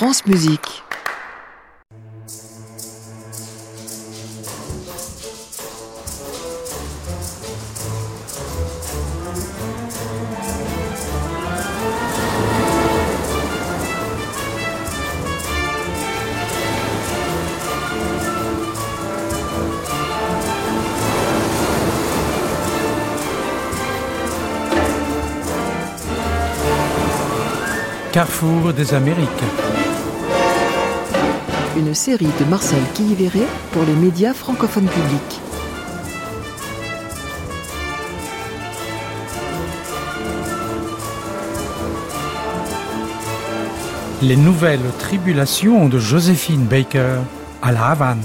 France Musique. Carrefour des Amériques. Série de Marcel Quilliveré pour les médias francophones publics. Les nouvelles tribulations de Joséphine Baker à La Havane.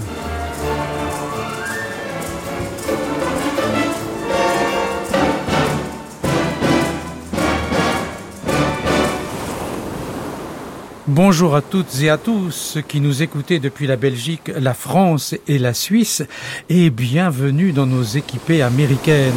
Bonjour à toutes et à tous qui nous écoutez depuis la Belgique, la France et la Suisse et bienvenue dans nos équipées américaines.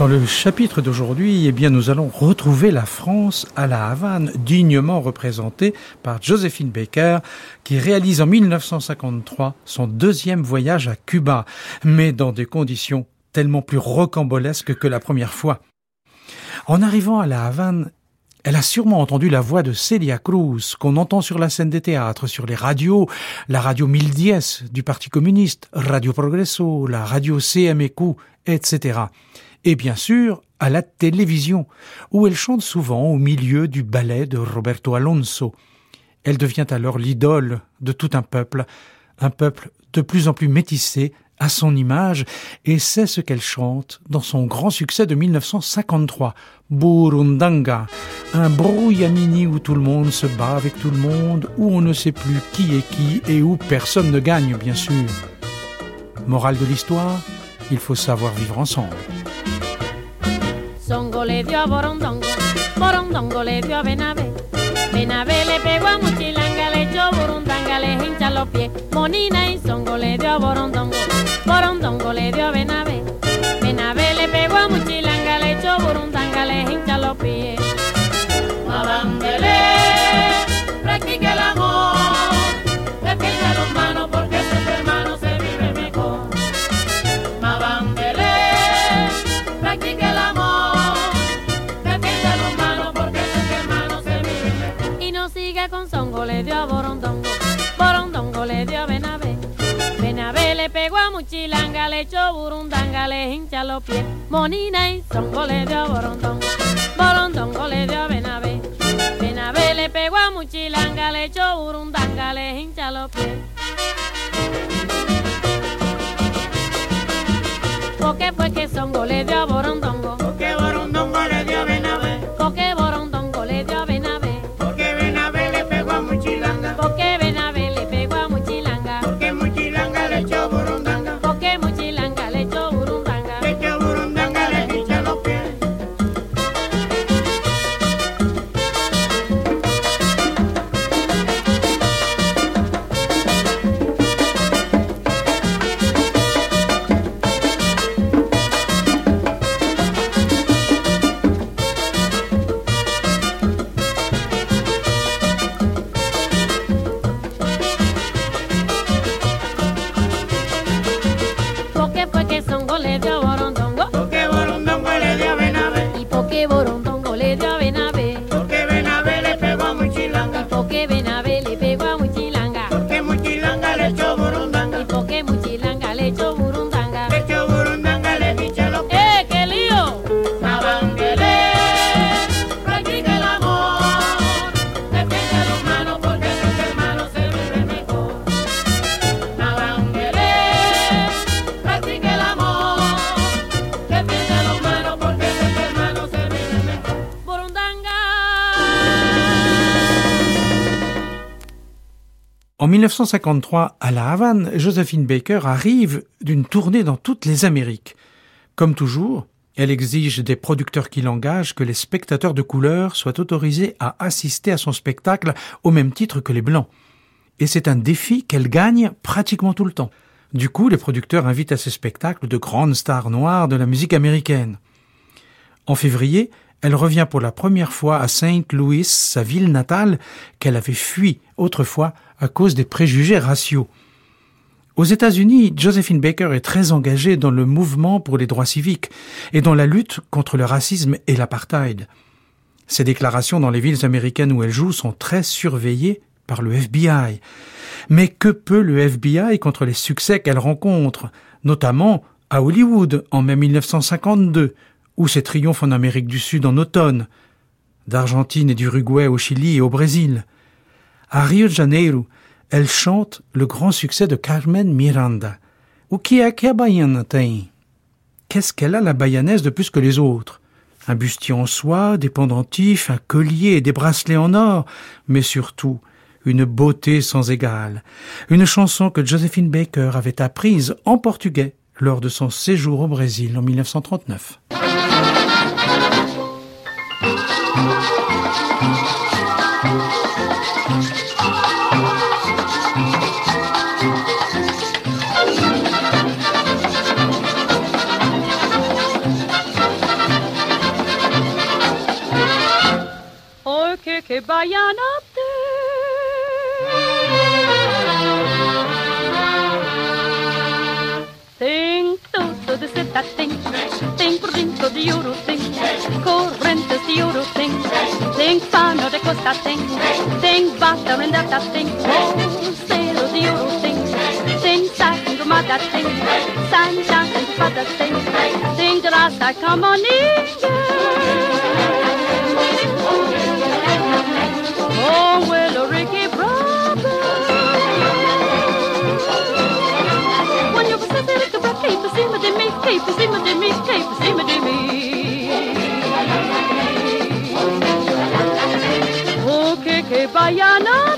Dans le chapitre d'aujourd'hui, eh bien, nous allons retrouver la France à la Havane, dignement représentée par Josephine Baker, qui réalise en 1953 son deuxième voyage à Cuba, mais dans des conditions tellement plus rocambolesques que la première fois. En arrivant à la Havane, elle a sûrement entendu la voix de Celia Cruz, qu'on entend sur la scène des théâtres, sur les radios, la radio 1010 du Parti communiste, Radio Progresso, la radio CMEQ, etc. Et bien sûr, à la télévision, où elle chante souvent au milieu du ballet de Roberto Alonso. Elle devient alors l'idole de tout un peuple, un peuple de plus en plus métissé, à son image, et c'est ce qu'elle chante dans son grand succès de 1953, Burundanga, un brouillamini où tout le monde se bat avec tout le monde, où on ne sait plus qui est qui et où personne ne gagne, bien sûr. Morale de l'histoire, il faut savoir vivre ensemble. Benabe le pegó a Muchilanga, le echó Burundanga, le hincha los pies, Monina y Songo le dio a Borondongo, Borondongo le dio a Benabe, Benabe le pegó a Muchilanga, le echó Burundanga, le hincha los pies. Practique pegó a Muchilanga, le echó Burundanga, le hincha los pies. Monina y Songo le dio a Borondongo, le dio a Benabe. Benabe le pegó a Muchilanga, le echó Burundanga, le hincha los pies. Porque fue que Songo le dio Borondongo 1953, à La Havane, Josephine Baker arrive d'une tournée dans toutes les Amériques. Comme toujours, elle exige des producteurs qui l'engagent que les spectateurs de couleur soient autorisés à assister à son spectacle au même titre que les blancs. Et c'est un défi qu'elle gagne pratiquement tout le temps. Du coup, les producteurs invitent à ces spectacles de grandes stars noires de la musique américaine. En février, elle revient pour la première fois à Saint Louis, sa ville natale, qu'elle avait fui autrefois à cause des préjugés raciaux. Aux États-Unis, Josephine Baker est très engagée dans le mouvement pour les droits civiques et dans la lutte contre le racisme et l'apartheid. Ses déclarations dans les villes américaines où elle joue sont très surveillées par le FBI. Mais que peut le FBI contre les succès qu'elle rencontre, notamment à Hollywood en mai 1952, ou ses triomphes en Amérique du Sud en automne, d'Argentine et d'Uruguay au Chili et au Brésil. À Rio de Janeiro, elle chante le grand succès de Carmen Miranda. Ou qui a Qu'est-ce qu'elle a la bayanaise de plus que les autres? Un bustier en soie, des pendentifs, un collier et des bracelets en or, mais surtout une beauté sans égale. Une chanson que Josephine Baker avait apprise en portugais lors de son séjour au Brésil en 1939. Oh, que que baianate Tem tudo de seta tem Tem por dentro de ouro tem Correntes de ouro tem Tem pano de costa tem Tem bata rendata tem Selo de ouro tem Tem saco engomada tem Sancha de fada tem Tem graça como ninguém Oh, well, sitting at the back, keep a simmer de me, keep a simmer de me, keep a simmer de me. Oh, que que bayanate.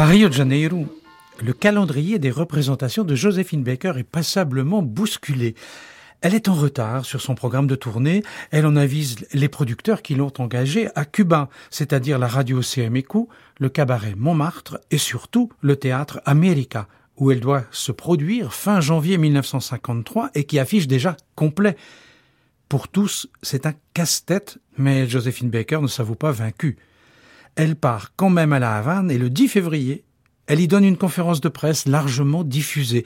À Rio de Janeiro, le calendrier des représentations de Josephine Baker est passablement bousculé. Elle est en retard sur son programme de tournée. Elle en avise les producteurs qui l'ont engagée à Cuba, c'est-à-dire la radio CMEQ, le cabaret Montmartre et surtout le théâtre America, où elle doit se produire fin janvier 1953 et qui affiche déjà complet. Pour tous, c'est un casse-tête, mais Josephine Baker ne s'avoue pas vaincue. Elle part quand même à la Havane et le 10 février, elle y donne une conférence de presse largement diffusée.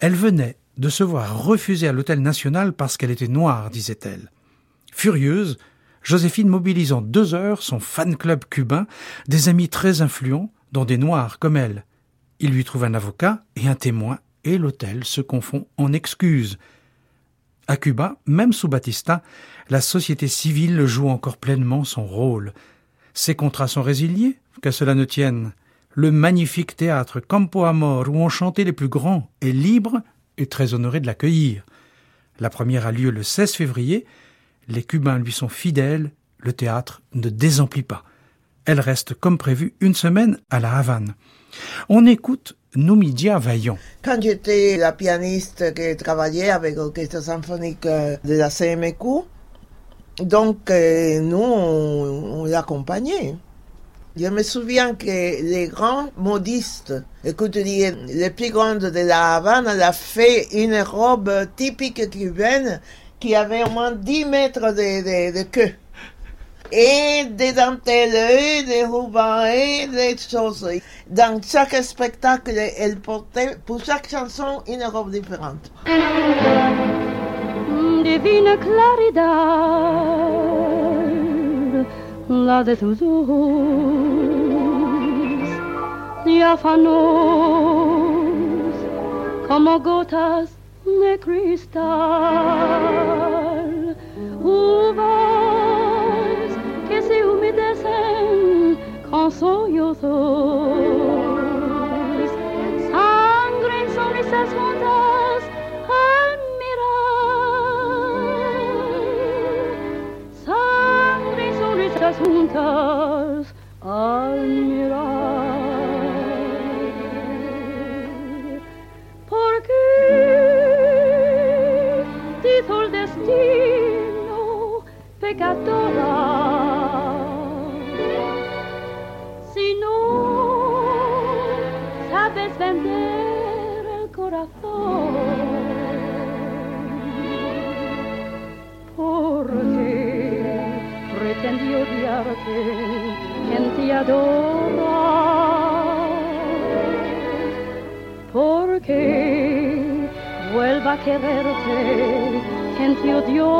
Elle venait de se voir refuser à l'Hôtel National parce qu'elle était noire, disait-elle. Furieuse, Joséphine mobilise en deux heures son fan club cubain, des amis très influents, dont des noirs comme elle. Il lui trouve un avocat et un témoin, et l'hôtel se confond en excuses. À Cuba, même sous Batista, la société civile joue encore pleinement son rôle. Ses contrats sont résiliés, qu'à cela ne tienne. Le magnifique théâtre Campo Amor, où on chantait les plus grands, est libre est très honoré de l'accueillir. La première a lieu le 16 février. Les Cubains lui sont fidèles. Le théâtre ne désemplit pas. Elle reste comme prévu une semaine à la Havane. On écoute Numidia Vaillant. Quand j'étais la pianiste qui travaillait avec l'orchestre symphonique de la CMQ, donc euh, nous, on, l'accompagnait. Je me souviens que les grands modistes, écoute, les plus grandes de la Havane, elle a fait une robe typique cubaine qui avait au moins 10 mètres de, de, de queue. Et des dentelles, des rubans, et des choses. Dans chaque spectacle, elle portait, pour chaque chanson, une robe différente. Divina claridad, la de tus ojos, diáfanos como gotas de cristal. Uvas que se humedecen con sollozos. Sangre en sonrisas juntas al mirar. ¿Por qué te hizo el destino pecadora? Si no sabes vender el corazón, ¿por qué pretendí odiarte quien te adora? Porque vuelva a quererte quien te odió.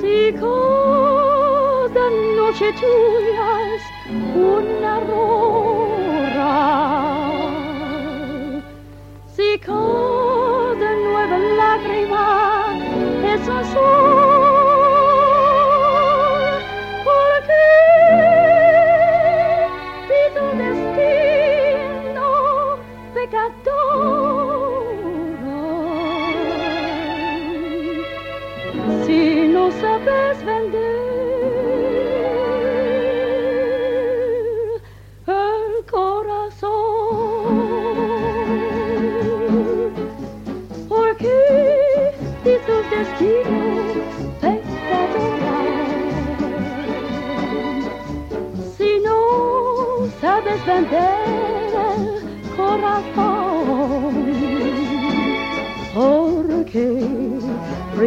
Si cada noche tuya es una aurora, si cada nueva lágrima es un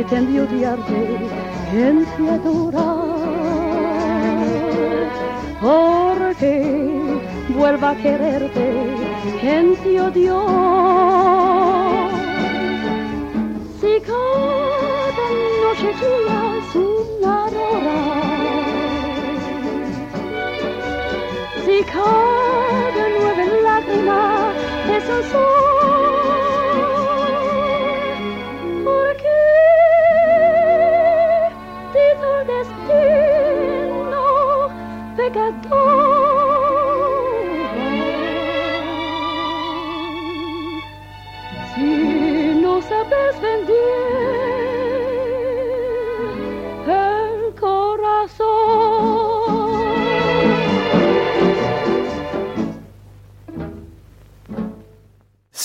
pretendí odiarte te adora, porque vuelva a quererte quien te odió. Si cada noche tuya es una aurora, si cada nueva lágrima es un sol,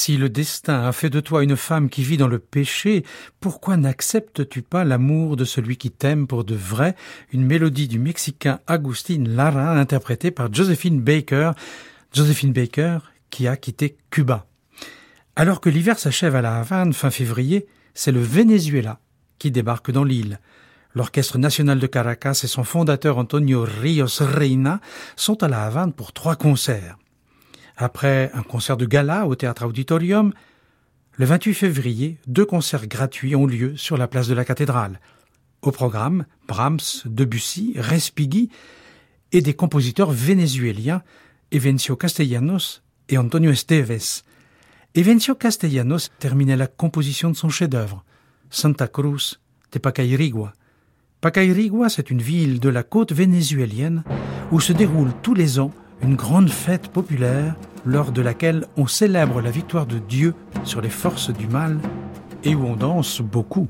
Si le destin a fait de toi une femme qui vit dans le péché, pourquoi n'acceptes-tu pas l'amour de celui qui t'aime pour de vrai? Une mélodie du Mexicain Agustin Lara interprétée par Josephine Baker. Josephine Baker qui a quitté Cuba. Alors que l'hiver s'achève à la Havane fin février, c'est le Venezuela qui débarque dans l'île. L'Orchestre national de Caracas et son fondateur Antonio Rios Reina sont à la Havane pour trois concerts. Après un concert de gala au Théâtre Auditorium, le 28 février, deux concerts gratuits ont lieu sur la place de la cathédrale. Au programme, Brahms, Debussy, Respighi et des compositeurs vénézuéliens, Evencio Castellanos et Antonio Esteves. Evencio Castellanos terminait la composition de son chef-d'œuvre, Santa Cruz de Pacairigua. Pacairigua, c'est une ville de la côte vénézuélienne où se déroule tous les ans une grande fête populaire lors de laquelle on célèbre la victoire de Dieu sur les forces du mal et où on danse beaucoup.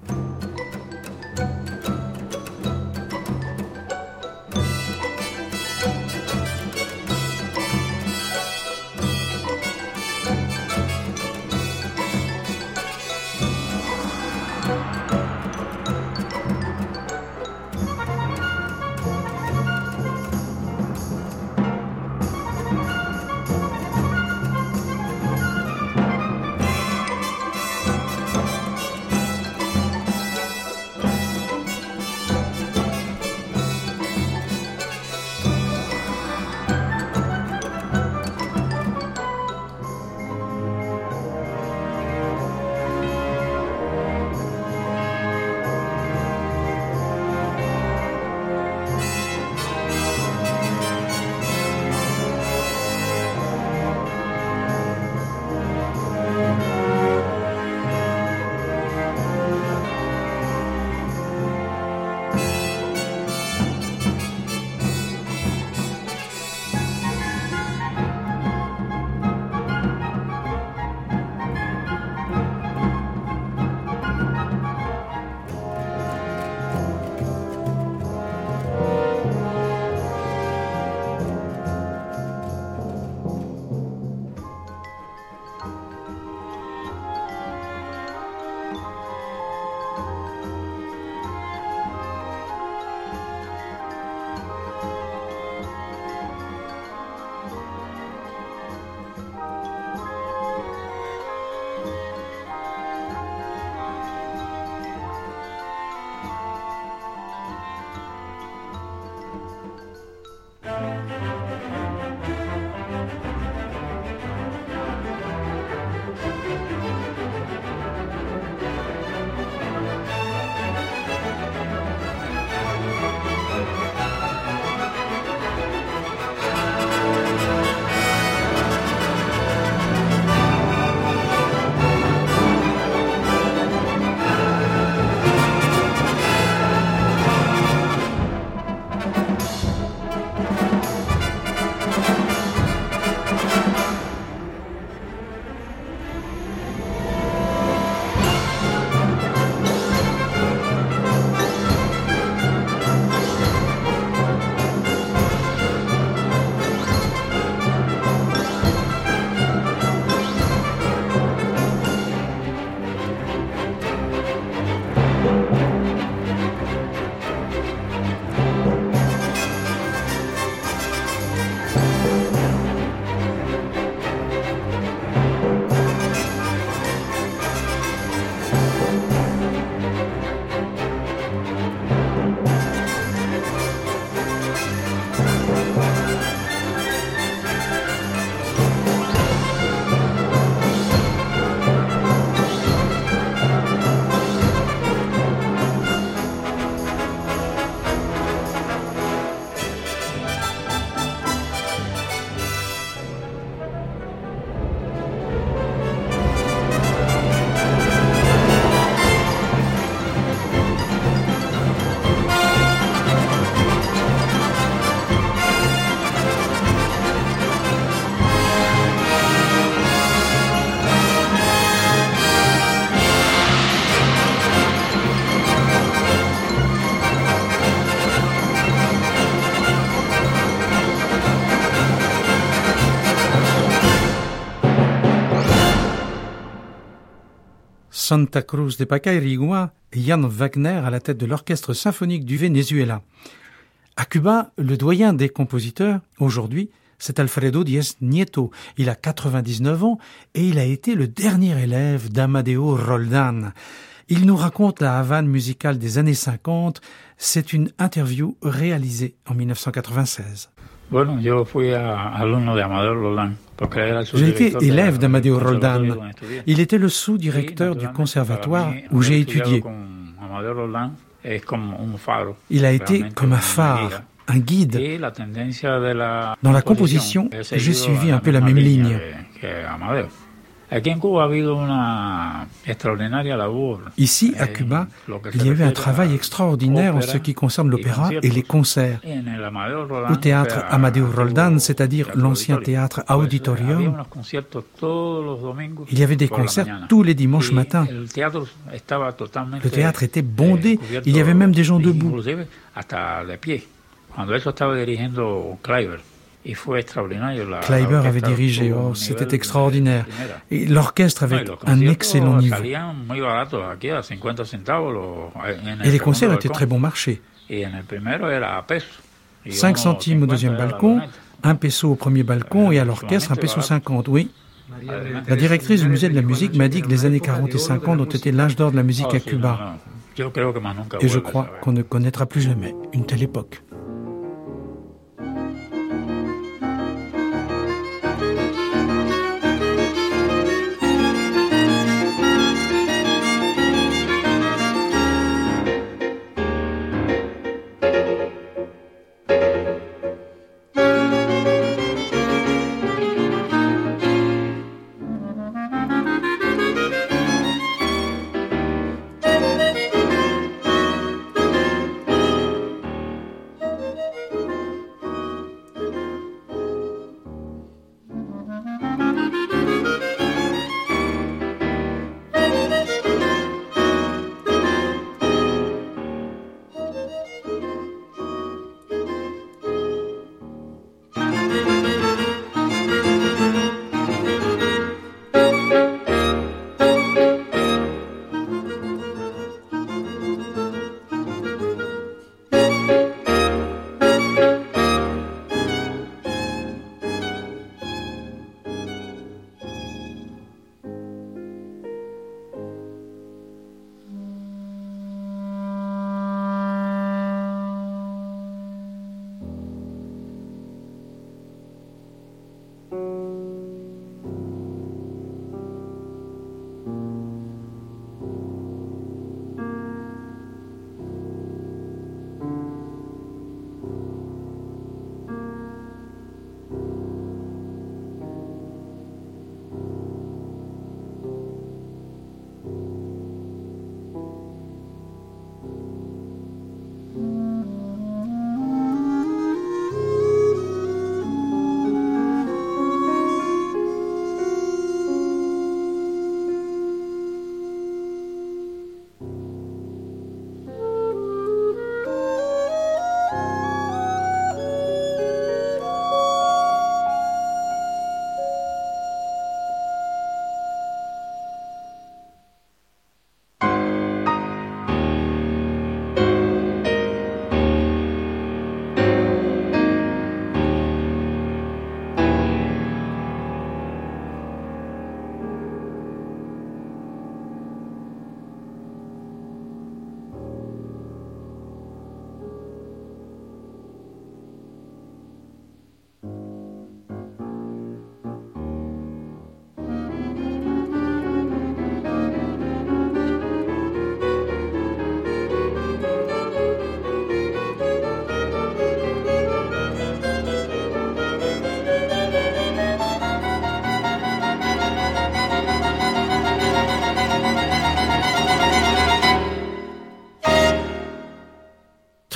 Santa Cruz de Pacairigua Jan Wagner à la tête de l'orchestre symphonique du Venezuela. À Cuba, le doyen des compositeurs, aujourd'hui, c'est Alfredo Diez Nieto. Il a 99 ans et il a été le dernier élève d'Amadeo Roldan. Il nous raconte la Havane musicale des années 50. C'est une interview réalisée en 1996. J'ai été élève d'Amadeo Roldan. Il était le sous-directeur du conservatoire où j'ai étudié. Il a été comme un phare, un guide. Dans la composition, j'ai suivi un peu la même ligne. Ici, à Cuba, il y a eu un travail extraordinaire en ce qui concerne l'opéra et les concerts. Au théâtre Amadeo Roldan, c'est-à-dire l'ancien théâtre Auditorium, il y avait des concerts tous les dimanches matins. Le théâtre était bondé, il y avait même des gens debout. Kleiber avait dirigé, oh, c'était extraordinaire. Et l'orchestre avait un excellent niveau. Et les concerts étaient très bon marché. 5 centimes au deuxième balcon, un peso au premier balcon et à l'orchestre un peso 50, oui. La directrice du musée de la musique m'a dit que les années 40 et 50 ont été l'âge d'or de la musique à Cuba. Et je crois qu'on ne connaîtra plus jamais une telle époque.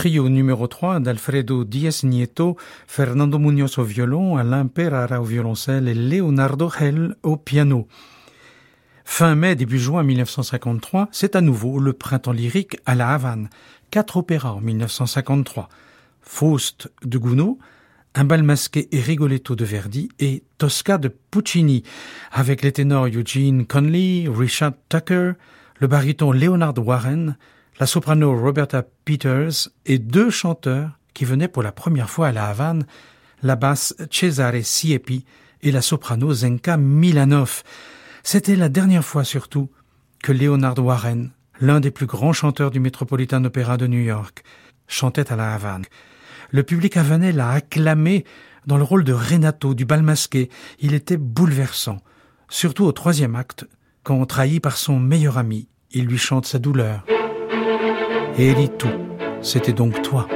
Trio numéro 3 d'Alfredo Diez Nieto, Fernando Munoz au violon, Alain Perara au violoncelle et Leonardo Hell au piano. Fin mai, début juin 1953, c'est à nouveau le printemps lyrique à La Havane. Quatre opéras en 1953. Faust de Gounod, Un bal masqué et Rigoletto de Verdi et Tosca de Puccini, avec les ténors Eugene Conley, Richard Tucker, le baryton Leonard Warren, la soprano Roberta Peters et deux chanteurs qui venaient pour la première fois à La Havane, la basse Cesare Siepi et la soprano Zenka Milanov. C'était la dernière fois surtout que Leonard Warren, l'un des plus grands chanteurs du Metropolitan Opera de New York, chantait à La Havane. Le public havanais l'a acclamé dans le rôle de Renato du bal masqué. Il était bouleversant, surtout au troisième acte, quand, trahi par son meilleur ami, il lui chante sa douleur. Et il dit tout. C'était donc toi.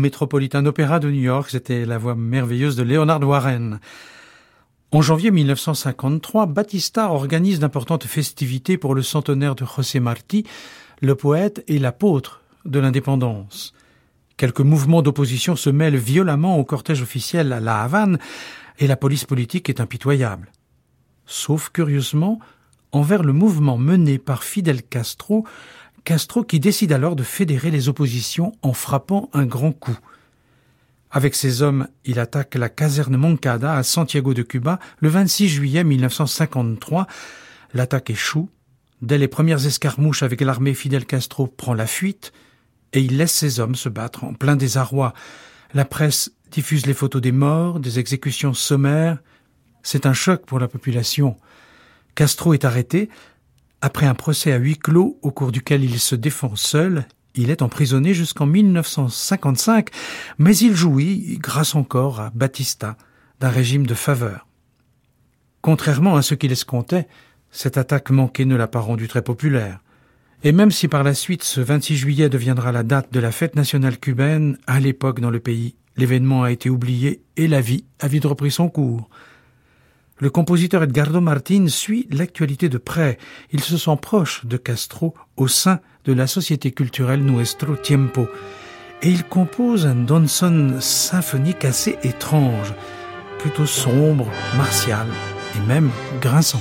Metropolitan Opera de New York, c'était la voix merveilleuse de Leonard Warren. En janvier 1953, Batista organise d'importantes festivités pour le centenaire de José Martí, le poète et l'apôtre de l'indépendance. Quelques mouvements d'opposition se mêlent violemment au cortège officiel à La Havane et la police politique est impitoyable. Sauf curieusement envers le mouvement mené par Fidel Castro, Castro qui décide alors de fédérer les oppositions en frappant un grand coup. Avec ses hommes, il attaque la caserne Moncada à Santiago de Cuba le 26 juillet 1953. L'attaque échoue. Dès les premières escarmouches avec l'armée, Fidel Castro prend la fuite et il laisse ses hommes se battre en plein désarroi. La presse diffuse les photos des morts, des exécutions sommaires. C'est un choc pour la population. Castro est arrêté. Après un procès à huis clos au cours duquel il se défend seul, il est emprisonné jusqu'en 1955, mais il jouit, grâce encore à Batista, d'un régime de faveur. Contrairement à ce qu'il escomptait, cette attaque manquée ne l'a pas rendu très populaire. Et même si par la suite ce 26 juillet deviendra la date de la fête nationale cubaine, à l'époque dans le pays, l'événement a été oublié et la vie a vite repris son cours. Le compositeur Edgardo Martin suit l'actualité de près. Il se sent proche de Castro au sein de la société culturelle Nuestro Tiempo. Et il compose un Donson symphonique assez étrange, plutôt sombre, martial et même grinçant.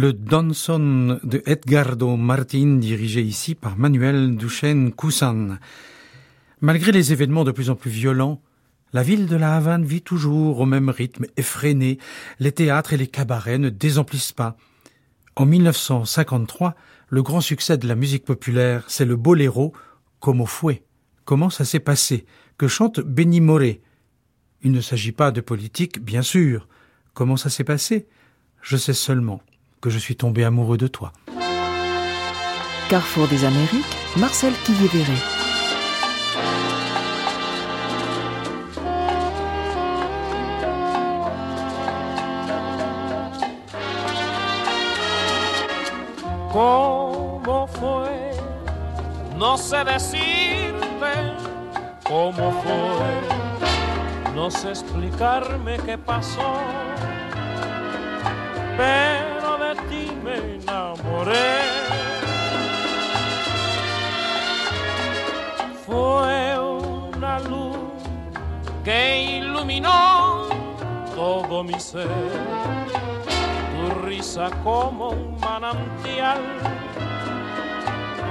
Le Donson de Edgardo Martin, dirigé ici par Manuel Duchesne Coussan. Malgré les événements de plus en plus violents, la ville de la Havane vit toujours au même rythme effréné. Les théâtres et les cabarets ne désemplissent pas. En 1953, le grand succès de la musique populaire, c'est le boléro Como fue? Comment ça s'est passé? Que chante Benny Moré? Il ne s'agit pas de politique, bien sûr. Comment ça s'est passé? Je sais seulement que je suis tombé amoureux de toi. Carrefour des Amériques, Marcel Quillier-Verret. ¿Cómo fue? No sé decirte cómo fue. No sé explicarme qué pasó. Pero todo mi ser tu risa como un manantial,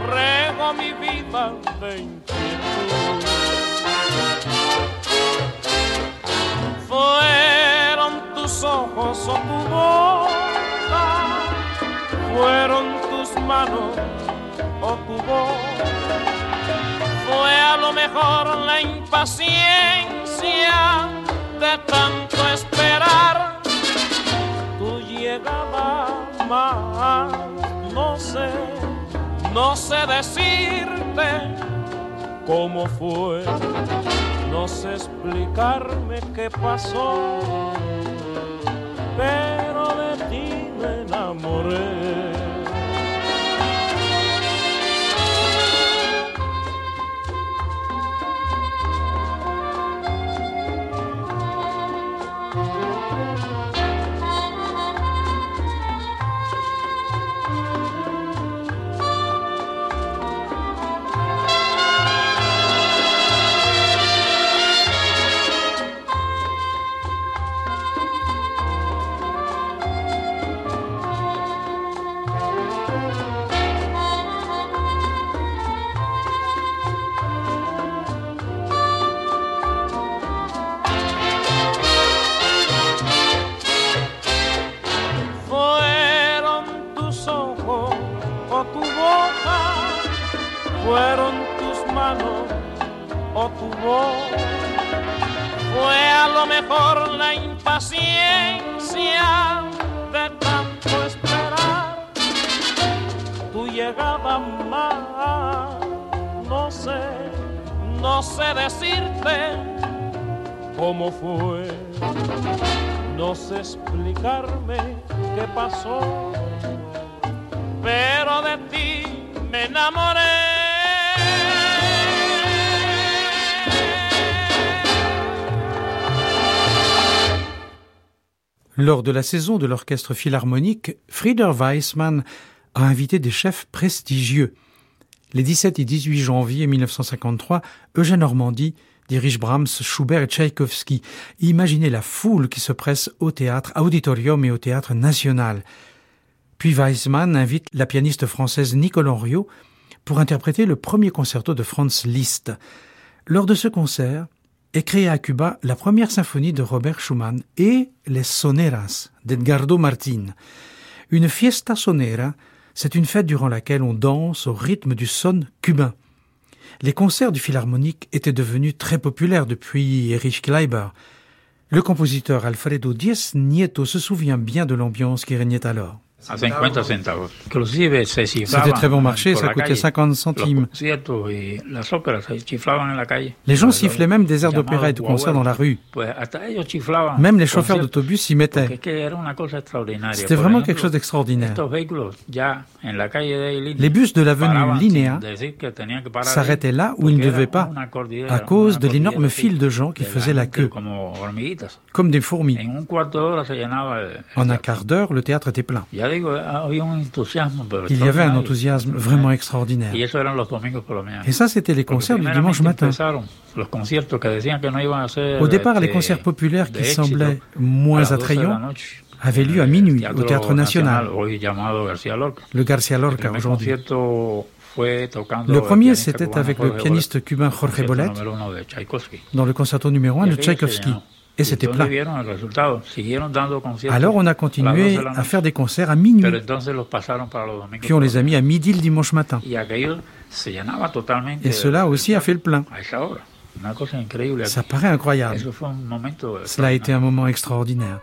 rego mi vida de inquietud. Fueron tus ojos o tu boca, fueron tus manos o tu voz. Fue a lo mejor la impaciencia de tanto esperar tu llegada más. No sé, no sé decirte cómo fue, no sé explicarme qué pasó, Lors de la saison de l'orchestre philharmonique, Frieder Weissmann a invité des chefs prestigieux. Les 17 et 18 janvier 1953, Eugène Normandie dirige Brahms, Schubert et Tchaïkovski. Imaginez la foule qui se presse au théâtre Auditorium et au théâtre national. Puis Weissmann invite la pianiste française Nicole Henriot pour interpréter le premier concerto de Franz Liszt. Lors de ce concert est créée à Cuba la première symphonie de Robert Schumann et les Soneras d'Edgardo Martin. Une fiesta sonera, c'est une fête durant laquelle on danse au rythme du son cubain. Les concerts du Philharmonique étaient devenus très populaires depuis Erich Kleiber. Le compositeur Alfredo Diez Nieto se souvient bien de l'ambiance qui régnait alors. A 50 centavos. C'était très bon marché, ça coûtait calle. 50 centimes. Les gens sifflaient même des airs et de concerts dans la rue. Même les chauffeurs d'autobus s'y mettaient. C'était vraiment quelque chose d'extraordinaire. Les bus de l'avenue Linéa s'arrêtaient là où ils ne devaient pas, à cause de l'énorme file de gens qui faisaient la queue, comme des fourmis. En un quart d'heure, le théâtre était plein. Il y avait un enthousiasme vraiment extraordinaire. Et ça, c'était les concerts du dimanche matin. Au départ, les concerts populaires qui semblaient moins las 12 de la attrayants avaient lieu à minuit au Théâtre National, le Garcia Lorca aujourd'hui. Le premier, c'était avec le pianiste cubain Jorge Bolet dans le concerto numéro 1 Y de Tchaïkovski. Et c'était plein. Alors on a a las 12 continué à faire des concerts à minuit. Puis on les a mis à midi le dimanche matin. Et cela aussi a fait le plein. Ça paraît incroyable. Cela a été un moment extraordinaire.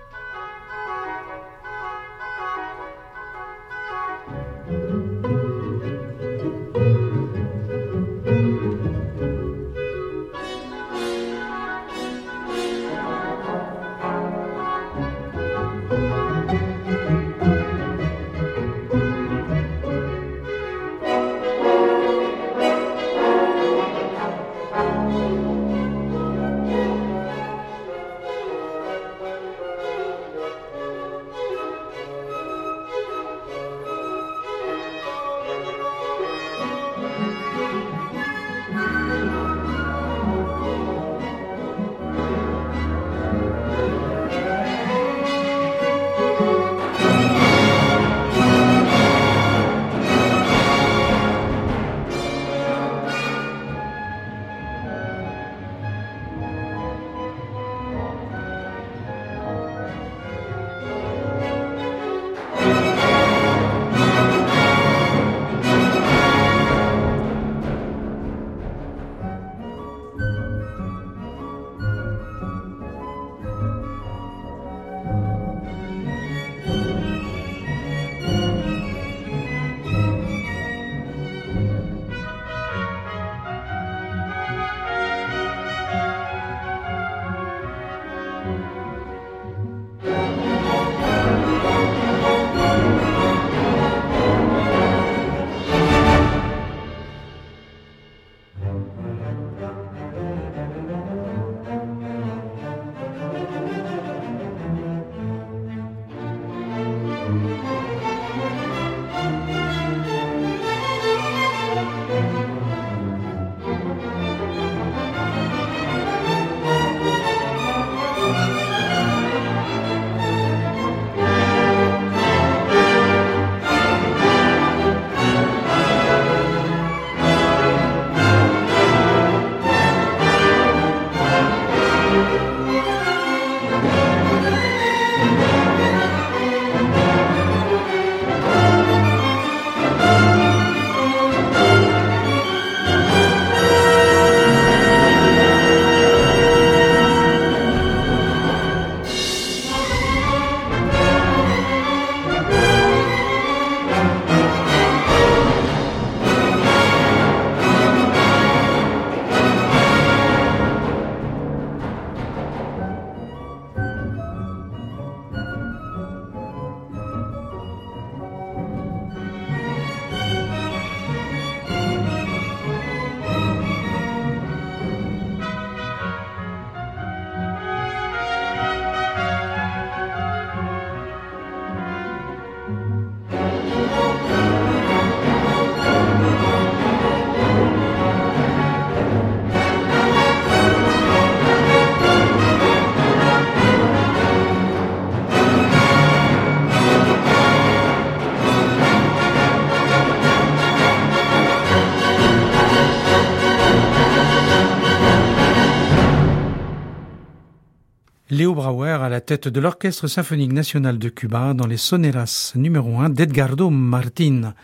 À la tête de l'Orchestre symphonique national de Cuba dans les soneras numéro 1 d'Edgardo Martin.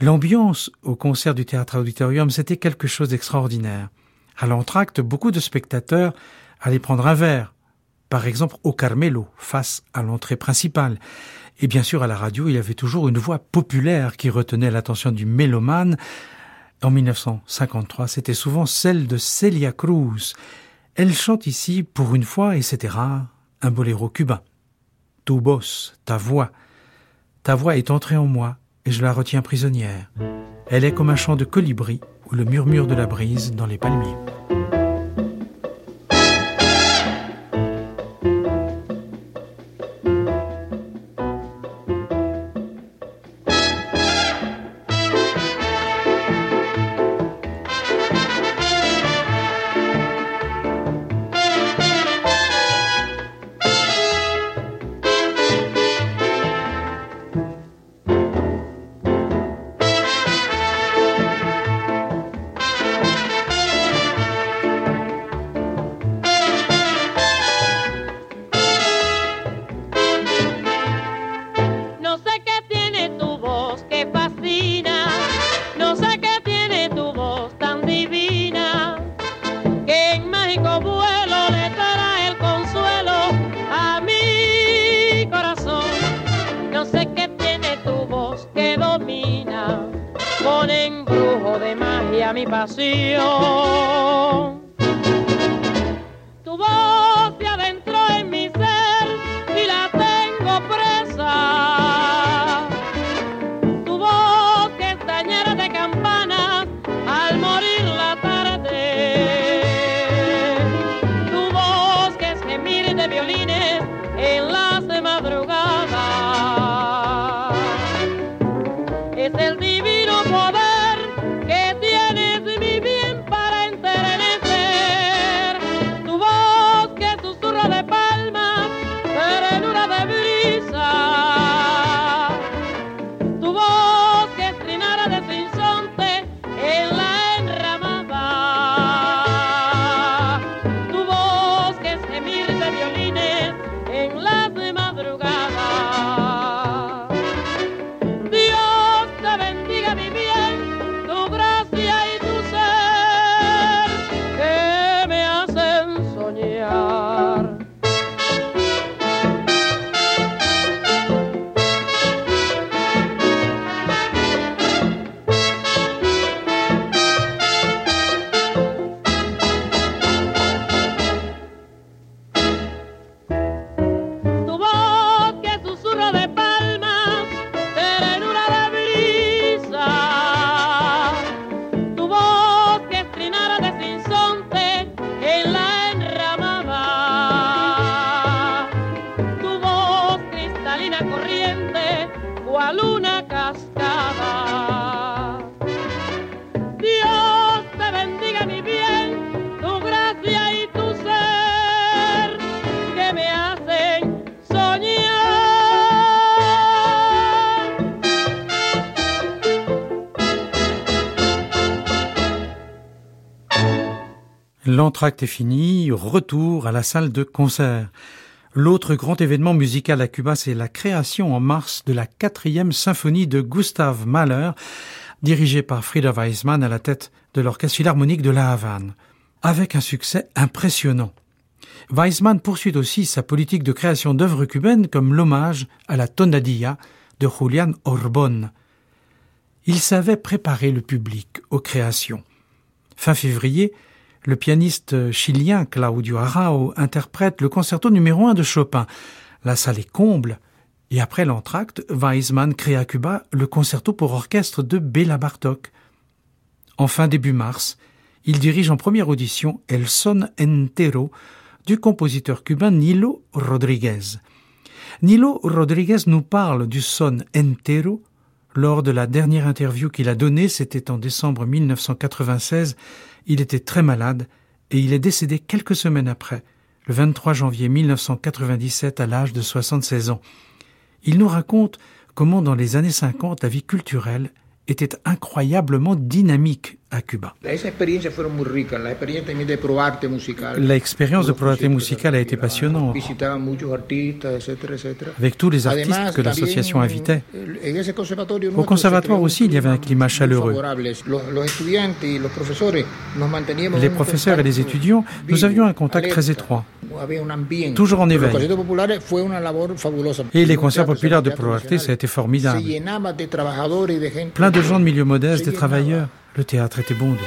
L'ambiance au concert du théâtre auditorium, c'était quelque chose d'extraordinaire. À l'entracte, beaucoup de spectateurs allaient prendre un verre, par exemple au Carmelo, face à l'entrée principale. Et bien sûr, à la radio, il y avait toujours une voix populaire qui retenait l'attention du mélomane. En 1953, c'était souvent celle de Celia Cruz. Elle chante ici, pour une fois, et c'était rare, un boléro cubain. Tu boss, ta voix. Ta voix est entrée en moi, et je la retiens prisonnière. Elle est comme un chant de colibri ou le murmure de la brise dans les palmiers. L'entracte est fini, retour à la salle de concert. L'autre grand événement musical à Cuba, c'est la création en mars de la quatrième symphonie de Gustav Mahler, dirigée par Frieder Weissmann à la tête de l'Orchestre Philharmonique de La Havane, avec un succès impressionnant. Weissmann poursuit aussi sa politique de création d'œuvres cubaines comme l'hommage à la tonadilla de Julian Orbon. Il savait préparer le public aux créations. Fin février, le pianiste chilien Claudio Arao interprète le concerto numéro 1 de Chopin. La salle est comble. Et après l'entracte, Weizmann crée à Cuba le concerto pour orchestre de Béla Bartok. En fin début mars, il dirige en première audition El Son Entero du compositeur cubain Nilo Rodriguez. Nilo Rodriguez nous parle du son entero lors de la dernière interview qu'il a donnée, c'était en décembre 1996, il était très malade et il est décédé quelques semaines après, le 23 janvier 1997 à l'âge de 76 ans. Il nous raconte comment dans les années 50 la vie culturelle était incroyablement dynamique à Cuba. L'expérience de conciertos musical a été passionnante. Avec tous les artistes que l'association invitait. conservatorio Au conservatoire aussi, il y avait un climat chaleureux. Les professeurs et les étudiants, nous avions un contact très étroit. Un. Toujours en éveil. Et les concerts populaires de ProArte, nacional. ça a été formidable. Plein de gens de milieux modestes, Se des travailleurs. Le théâtre était bondé.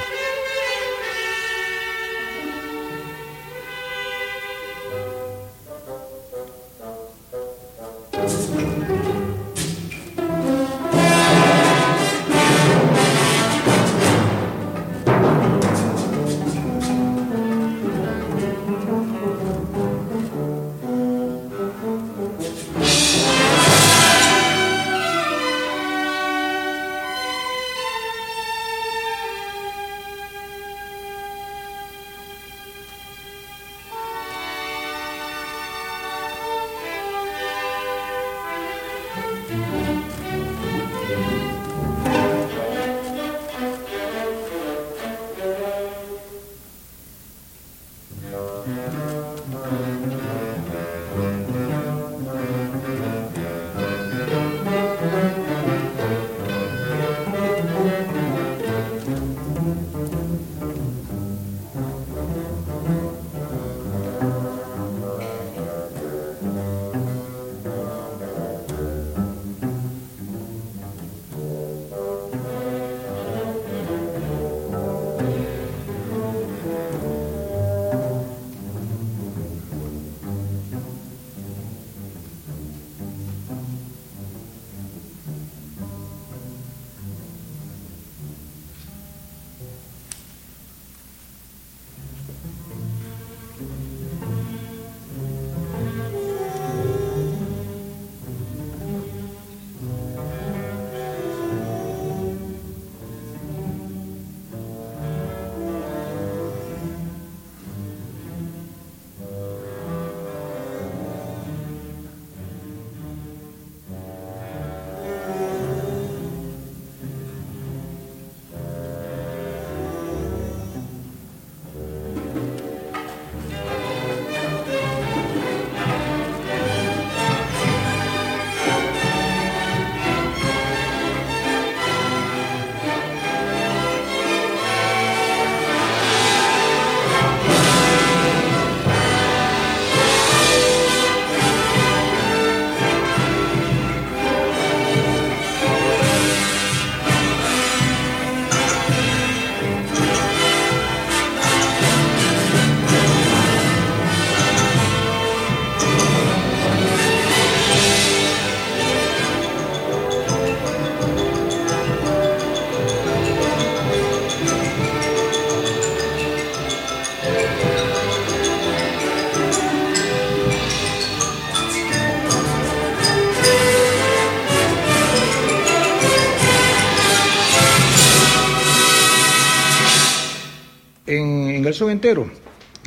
Son entero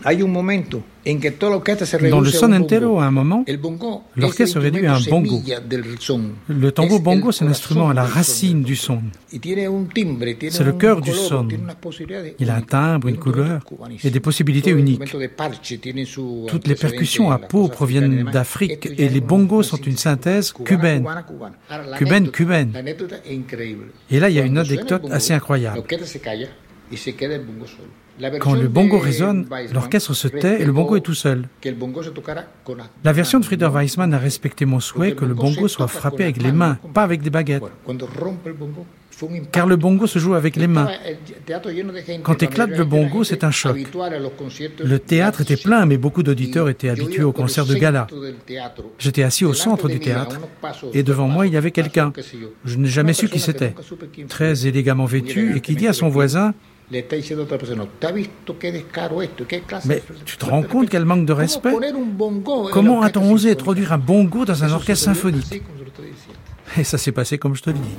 hay un momento en que toda la orquesta se reduce Dans le son entero, à un moment, l'orchestre es se réduit à un bongo. Le el bongo, c'est un instrument à la racine du son. C'est le cœur du son. Il a un timbre, une couleur et des possibilités uniques. Toutes les percussions à peau proviennent d'Afrique et les es bongos sont une synthèse cubaine. Cubaine, cubaine. Et là, il y a une anecdote bongo, assez incroyable. Quand le bongo résonne, l'orchestre se tait et le bongo est tout seul. La version de Frieder. Weissmann a respecté mon souhait que le bongo soit frappé avec les mains, pas avec des baguettes. Car le bongo se joue avec les mains. Quand la éclate le bongo, c'est un choc. Le théâtre était plein, mais beaucoup d'auditeurs étaient habitués aux concerts de gala. J'étais assis au centre du théâtre et devant moi, il y avait quelqu'un. Je n'ai jamais su qui c'était. Très élégamment vêtu et qui dit à son voisin Le está diciendo a otra persona, ¿te has visto qué descaro esto? ¿Qué clase Mais de- tu te rends compte quel manque de ¿Cómo respect? Comment a-t-on osé introduire un bongo dans un orchestre symphonique? Et ça s'est passé comme je te le dis.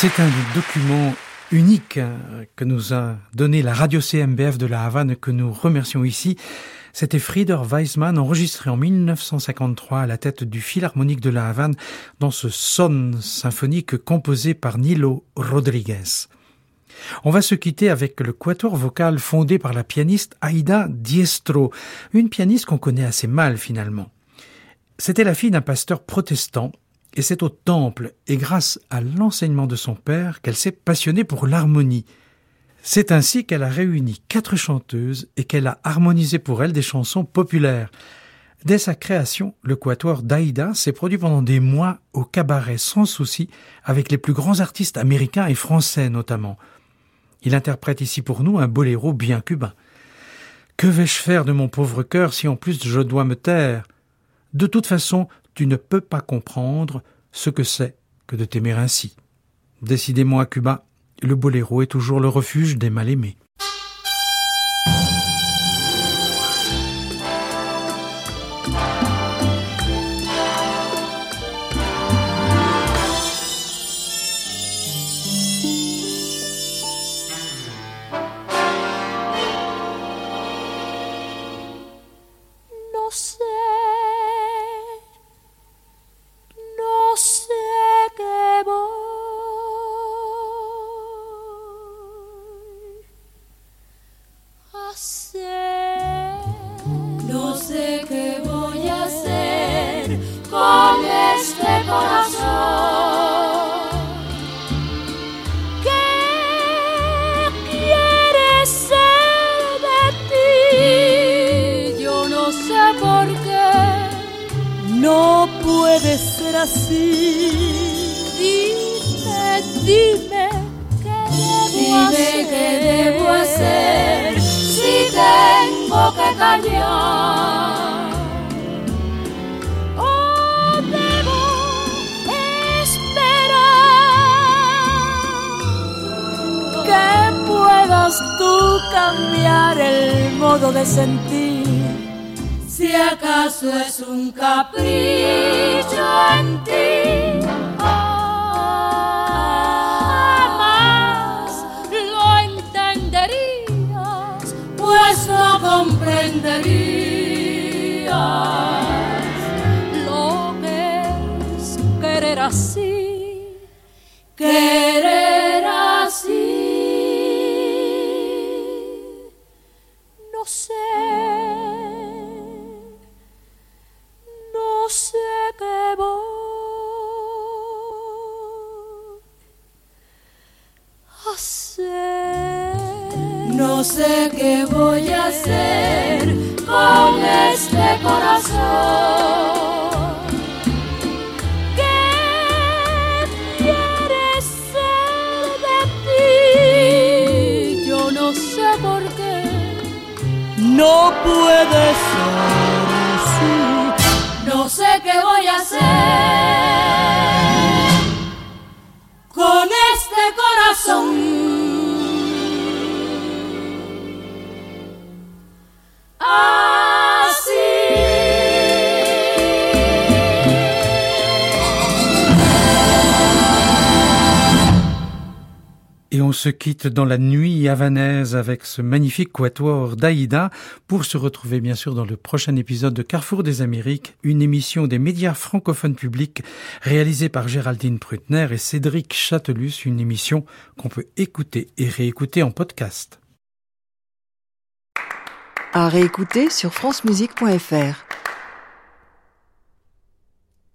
C'est un document unique euh, que nous a donné la radio CMBF de la Havane que nous remercions ici. C'était Frieder Weissmann enregistré en 1953 à la tête du Philharmonique de la Havane dans ce son symphonique composé par Nilo Rodriguez. On va se quitter avec le quatuor vocal fondé par la pianiste Aida Diestro, une pianiste qu'on connaît assez mal finalement. C'était la fille d'un pasteur protestant et c'est au temple et grâce à l'enseignement de son père qu'elle s'est passionnée pour l'harmonie. C'est ainsi qu'elle a réuni quatre chanteuses et qu'elle a harmonisé pour elles des chansons populaires. Dès sa création, le quatuor d'Aïda s'est produit pendant des mois au cabaret sans souci avec les plus grands artistes américains et français notamment. Il interprète ici pour nous un boléro bien cubain. Que vais-je faire de mon pauvre cœur si en plus je dois me taire? De toute façon, tu ne peux pas comprendre ce que c'est que de t'aimer ainsi. Décidément à Cuba, le boléro est toujours le refuge des mal-aimés. ti. Si acaso es un capricho en ti, oh, jamás lo entenderías, pues no comprenderías lo que es querer así, querer así. sé, no sé qué voy a hacer. No sé qué voy a hacer con este corazón. No puede ser así. No sé qué voy a hacer con este corazón. Et on se quitte dans la nuit havanaise avec ce magnifique quatuor d'Aïda pour se retrouver bien sûr dans le prochain épisode de Carrefour des Amériques, une émission des médias francophones publics réalisée par Géraldine Prutner et Cédric Châtelus, une émission qu'on peut écouter et réécouter en podcast. À réécouter sur francemusique.fr.